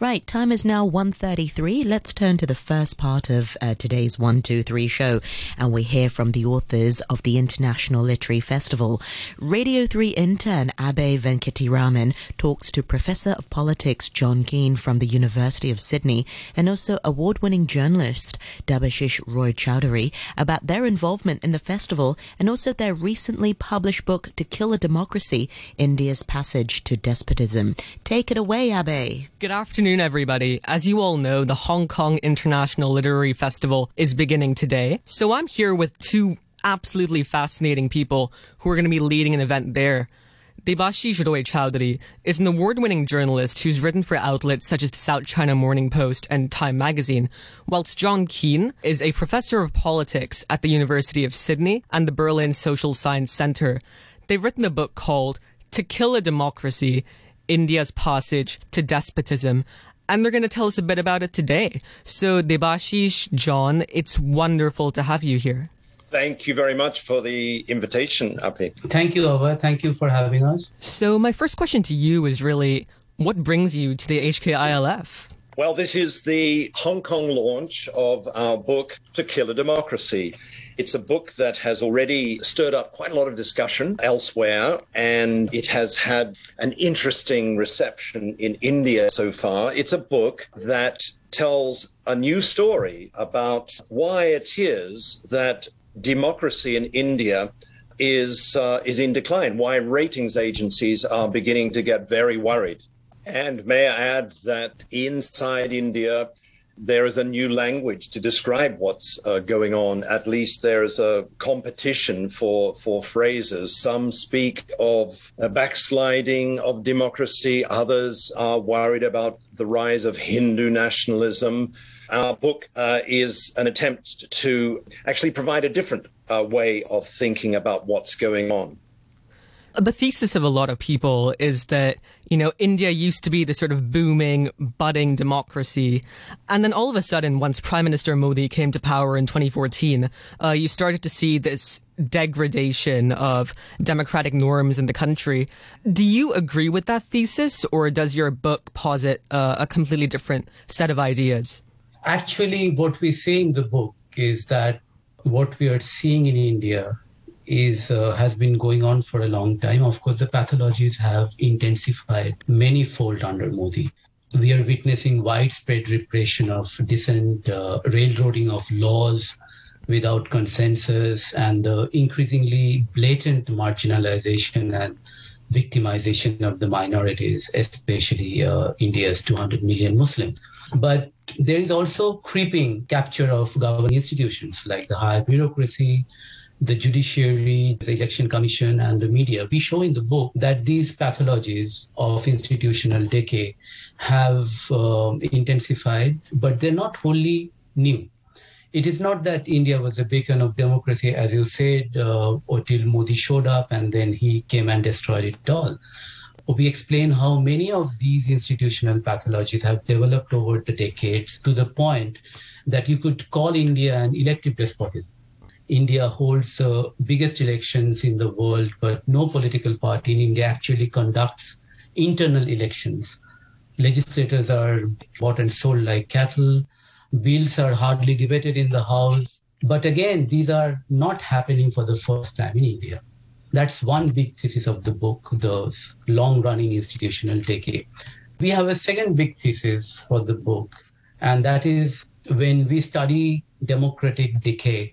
Right, time is now 1.33. Let's turn to the first part of uh, today's 123 show and we hear from the authors of the International Literary Festival. Radio 3 intern Abe Venkatiraman talks to Professor of Politics John Keane from the University of Sydney and also award-winning journalist Debashish Roy Chowdhury about their involvement in the festival and also their recently published book To Kill a Democracy, India's Passage to Despotism. Take it away, Abe. Good afternoon, everybody. As you all know, the Hong Kong International Literary Festival is beginning today. So I'm here with two absolutely fascinating people who are going to be leading an event there. Debashish Roy Chowdhury is an award-winning journalist who's written for outlets such as the South China Morning Post and Time magazine, whilst John Keane is a professor of politics at the University of Sydney and the Berlin Social Science Centre. They've written a book called To Kill a Democracy India's passage to despotism. And they're going to tell us a bit about it today. So, Debashish, John, it's wonderful to have you here. Thank you very much for the invitation, Api. Thank you, Ava. Thank you for having us. So, my first question to you is really what brings you to the HKILF? Well, this is the Hong Kong launch of our book, To Kill a Democracy. It's a book that has already stirred up quite a lot of discussion elsewhere, and it has had an interesting reception in India so far. It's a book that tells a new story about why it is that democracy in India is uh, is in decline. Why ratings agencies are beginning to get very worried. And may I add that inside India, there is a new language to describe what's uh, going on. At least there is a competition for for phrases. Some speak of a backsliding of democracy. Others are worried about the rise of Hindu nationalism. Our book uh, is an attempt to actually provide a different uh, way of thinking about what's going on the thesis of a lot of people is that, you know, India used to be the sort of booming, budding democracy. And then all of a sudden, once Prime Minister Modi came to power in 2014, uh, you started to see this degradation of democratic norms in the country. Do you agree with that thesis, or does your book posit uh, a completely different set of ideas? Actually, what we say in the book is that what we are seeing in India is uh, has been going on for a long time. Of course, the pathologies have intensified many-fold under Modi. We are witnessing widespread repression of dissent, uh, railroading of laws without consensus, and the increasingly blatant marginalization and victimization of the minorities, especially uh, India's 200 million Muslims. But there is also creeping capture of governing institutions like the higher bureaucracy, the judiciary, the election commission, and the media. We show in the book that these pathologies of institutional decay have um, intensified, but they're not wholly new. It is not that India was a beacon of democracy, as you said, uh, until Modi showed up and then he came and destroyed it all. We explain how many of these institutional pathologies have developed over the decades to the point that you could call India an elective despotism India holds the uh, biggest elections in the world, but no political party in India actually conducts internal elections. Legislators are bought and sold like cattle. Bills are hardly debated in the House. But again, these are not happening for the first time in India. That's one big thesis of the book, the long running institutional decay. We have a second big thesis for the book, and that is when we study democratic decay,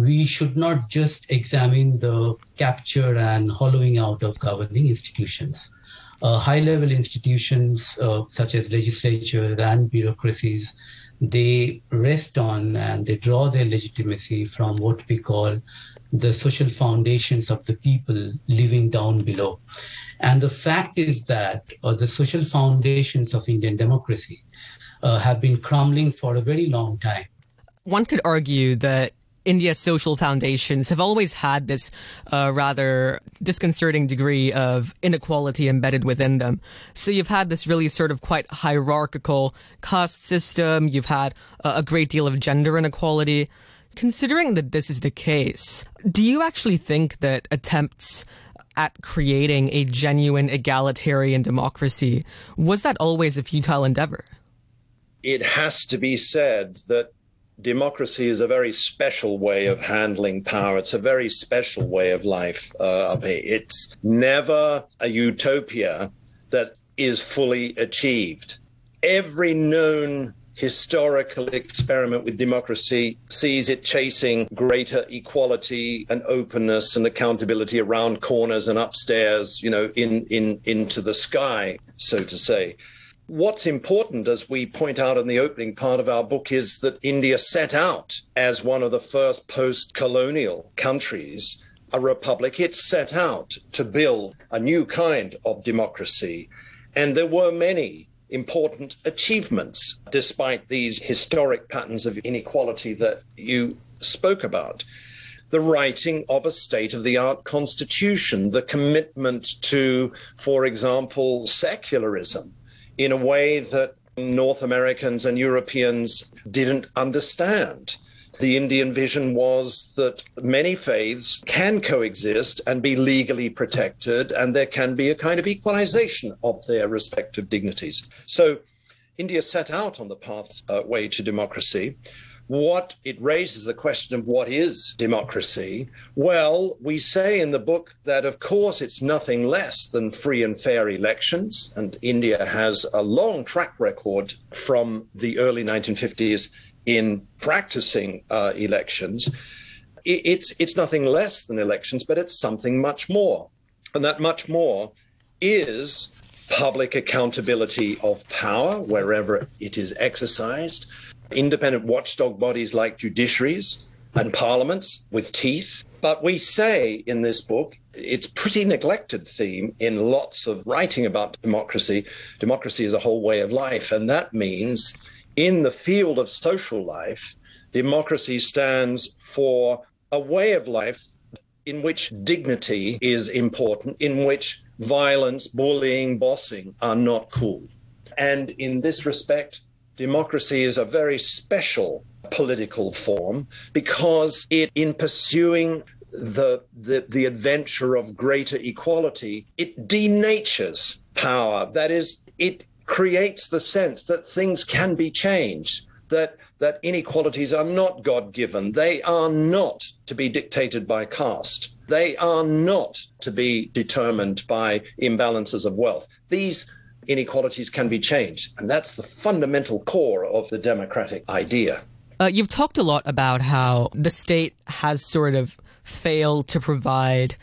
we should not just examine the capture and hollowing out of governing institutions. Uh, high level institutions uh, such as legislatures and bureaucracies, they rest on and they draw their legitimacy from what we call the social foundations of the people living down below. And the fact is that uh, the social foundations of Indian democracy uh, have been crumbling for a very long time. One could argue that India's social foundations have always had this uh, rather disconcerting degree of inequality embedded within them. So you've had this really sort of quite hierarchical caste system. You've had uh, a great deal of gender inequality. Considering that this is the case, do you actually think that attempts at creating a genuine egalitarian democracy. Was that always a futile endeavor? It has to be said that democracy is a very special way of handling power. It's a very special way of life. Uh, it's never a utopia that is fully achieved. Every known historical experiment with democracy sees it chasing greater equality and openness and accountability around corners and upstairs, you know, in, in into the sky, so to say. What's important, as we point out in the opening part of our book, is that India set out as one of the first post colonial countries, a republic. It set out to build a new kind of democracy. And there were many important achievements despite these historic patterns of inequality that you spoke about. The writing of a state of the art constitution, the commitment to, for example, secularism in a way that North Americans and Europeans didn't understand. The Indian vision was that many faiths can coexist and be legally protected, and there can be a kind of equalization of their respective dignities. So India set out on the pathway uh, to democracy. What it raises the question of what is democracy? Well, we say in the book that, of course, it's nothing less than free and fair elections. And India has a long track record from the early 1950s in practicing uh, elections, it's it's nothing less than elections, but it's something much more, and that much more is public accountability of power wherever it is exercised, independent watchdog bodies like judiciaries and parliaments with teeth. But we say in this book, it's pretty neglected theme in lots of writing about democracy. Democracy is a whole way of life, and that means in the field of social life, democracy stands for a way of life in which dignity is important, in which violence, bullying, bossing are not cool. And in this respect, democracy is a very special political form because it, in pursuing the, the, the adventure of greater equality, it denatures power. That is, it creates the sense that things can be changed, that that inequalities are not God given. They are not to be dictated by caste. They are not to be determined by imbalances of wealth. These inequalities can be changed. And that's the fundamental core of the democratic idea. Uh, you've talked a lot about how the state has sort of failed to provide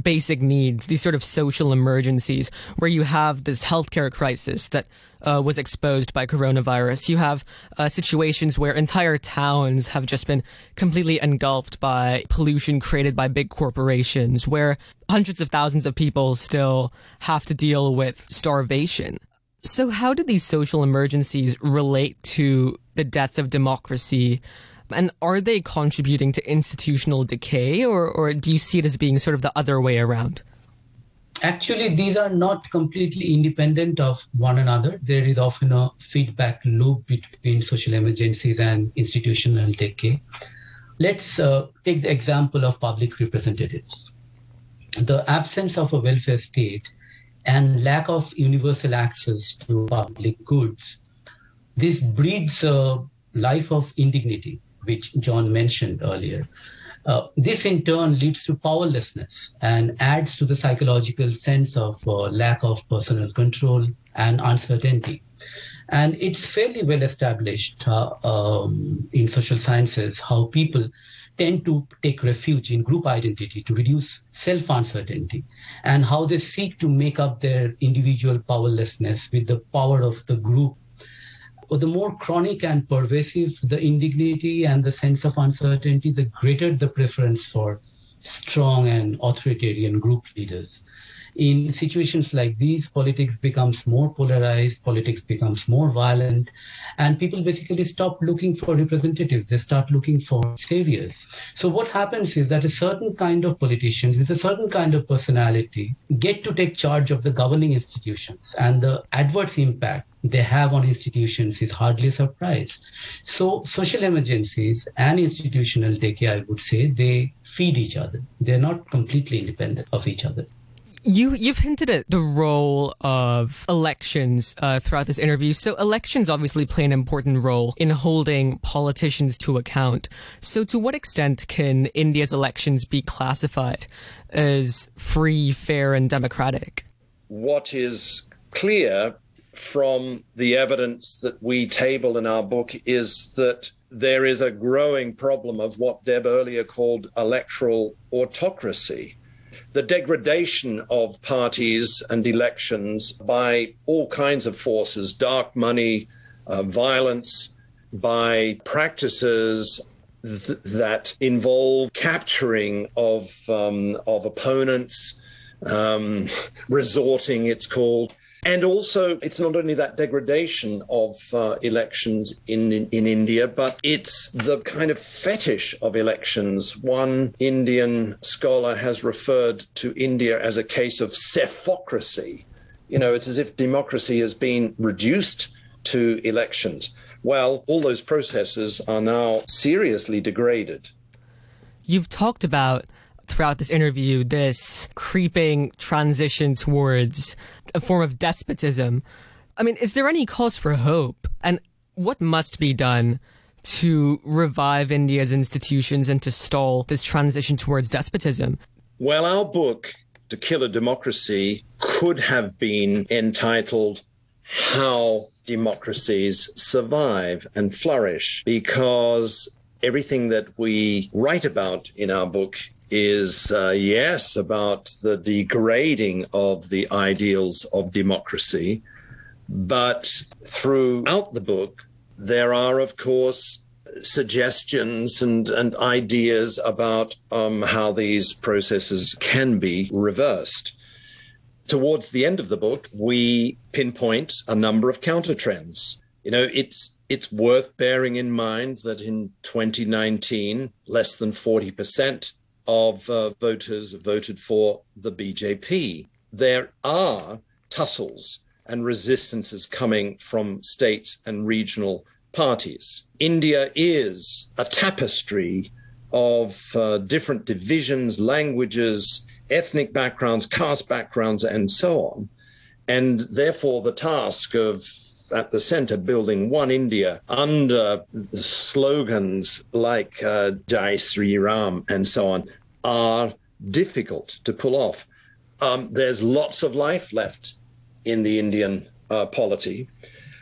basic needs, these sort of social emergencies, where you have this healthcare crisis that uh, was exposed by coronavirus. You have uh, situations where entire towns have just been completely engulfed by pollution created by big corporations, where hundreds of thousands of people still have to deal with starvation. So, how do these social emergencies relate to the death of democracy? And are they contributing to institutional decay, or, or do you see it as being sort of the other way around? Actually, these are not completely independent of one another. There is often a feedback loop between social emergencies and institutional decay. Let's uh, take the example of public representatives. The absence of a welfare state and lack of universal access to public goods. This breeds a life of indignity which John mentioned earlier. Uh, this in turn leads to powerlessness and adds to the psychological sense of uh, lack of personal control and uncertainty. And it's fairly well established uh, um, in social sciences how people tend to take refuge in group identity to reduce self uncertainty and how they seek to make up their individual powerlessness with the power of the group the more chronic and pervasive the indignity and the sense of uncertainty, the greater the preference for strong and authoritarian group leaders. In situations like these, politics becomes more polarized, politics becomes more violent, and people basically stop looking for representatives. They start looking for saviors. So what happens is that a certain kind of politicians with a certain kind of personality get to take charge of the governing institutions and the adverse impact they have on institutions is hardly a surprise. So social emergencies and institutional decay, I would say, they feed each other. They're not completely independent of each other. You you've hinted at the role of elections uh, throughout this interview. So elections obviously play an important role in holding politicians to account. So to what extent can India's elections be classified as free, fair, and democratic? What is clear from the evidence that we table in our book is that there is a growing problem of what Deb earlier called electoral autocracy the degradation of parties and elections by all kinds of forces, dark money, uh, violence, by practices th- that involve capturing of um, of opponents, um, resorting, it's called, and also, it's not only that degradation of uh, elections in, in, in India, but it's the kind of fetish of elections. One Indian scholar has referred to India as a case of psephocracy. You know, it's as if democracy has been reduced to elections. Well, all those processes are now seriously degraded. You've talked about throughout this interview this creeping transition towards a form of despotism. I mean, is there any cause for hope? And what must be done to revive India's institutions and to stall this transition towards despotism? Well, our book, To Kill a Democracy, could have been entitled How Democracies Survive and Flourish, because everything that we write about in our book is uh, yes about the degrading of the ideals of democracy, but throughout the book, there are, of course, suggestions and, and ideas about um, how these processes can be reversed. Towards the end of the book, we pinpoint a number of counter trends. You know, it's it's worth bearing in mind that in 2019, less than 40% of uh, voters voted for the BJP. There are tussles and resistances coming from states and regional parties. India is a tapestry of uh, different divisions, languages, ethnic backgrounds, caste backgrounds, and so on. And therefore, the task of at the center building one India under slogans like uh, Jai Sri Ram and so on are difficult to pull off. Um, there's lots of life left in the Indian uh, polity.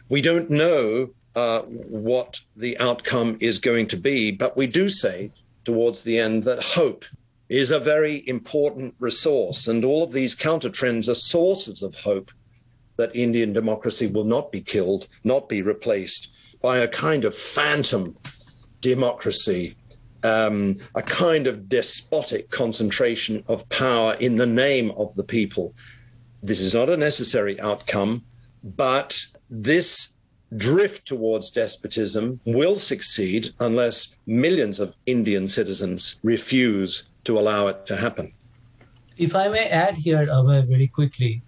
We don't know uh, what the outcome is going to be, but we do say towards the end that hope is a very important resource, and all of these counter trends are sources of hope that Indian democracy will not be killed, not be replaced by a kind of phantom democracy, um, a kind of despotic concentration of power in the name of the people. This is not a necessary outcome, but this drift towards despotism will succeed unless millions of Indian citizens refuse to allow it to happen. If I may add here, Abhay, very quickly,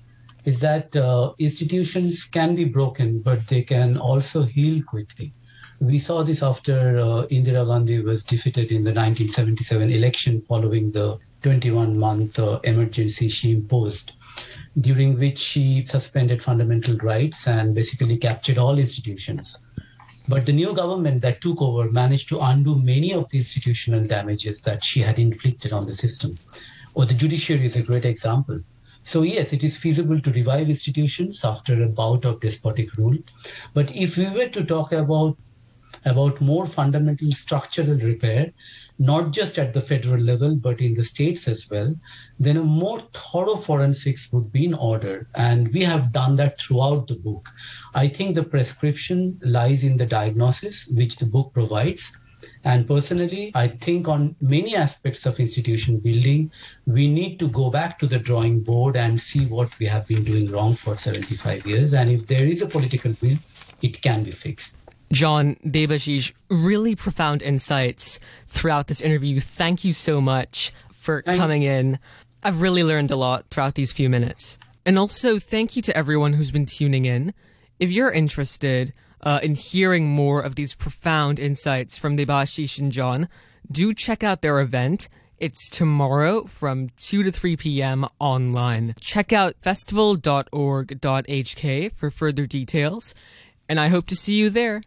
is that uh, institutions can be broken, but they can also heal quickly. We saw this after uh, Indira Gandhi was defeated in the 1977 election following the 21 month uh, emergency she imposed, during which she suspended fundamental rights and basically captured all institutions. But the new government that took over managed to undo many of the institutional damages that she had inflicted on the system. Or the judiciary is a great example. So, yes, it is feasible to revive institutions after a bout of despotic rule. But if we were to talk about about more fundamental structural repair, not just at the federal level, but in the states as well, then a more thorough forensics would be in order. And we have done that throughout the book. I think the prescription lies in the diagnosis, which the book provides, and personally, I think on many aspects of institution building, we need to go back to the drawing board and see what we have been doing wrong for 75 years. And if there is a political will, it can be fixed. John Debashish, really profound insights throughout this interview. Thank you so much for Thank coming in. I've really learned a lot throughout these few minutes. And also, thank you to everyone who's been tuning in. If you're interested, uh, in hearing more of these profound insights from Debashish and John, do check out their event. It's tomorrow from 2 to 3 p.m. online. Check out festival.org.hk for further details, and I hope to see you there.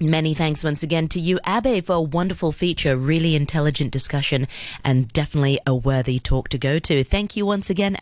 Many thanks once again to you, Abe, for a wonderful feature, really intelligent discussion, and definitely a worthy talk to go to. Thank you once again,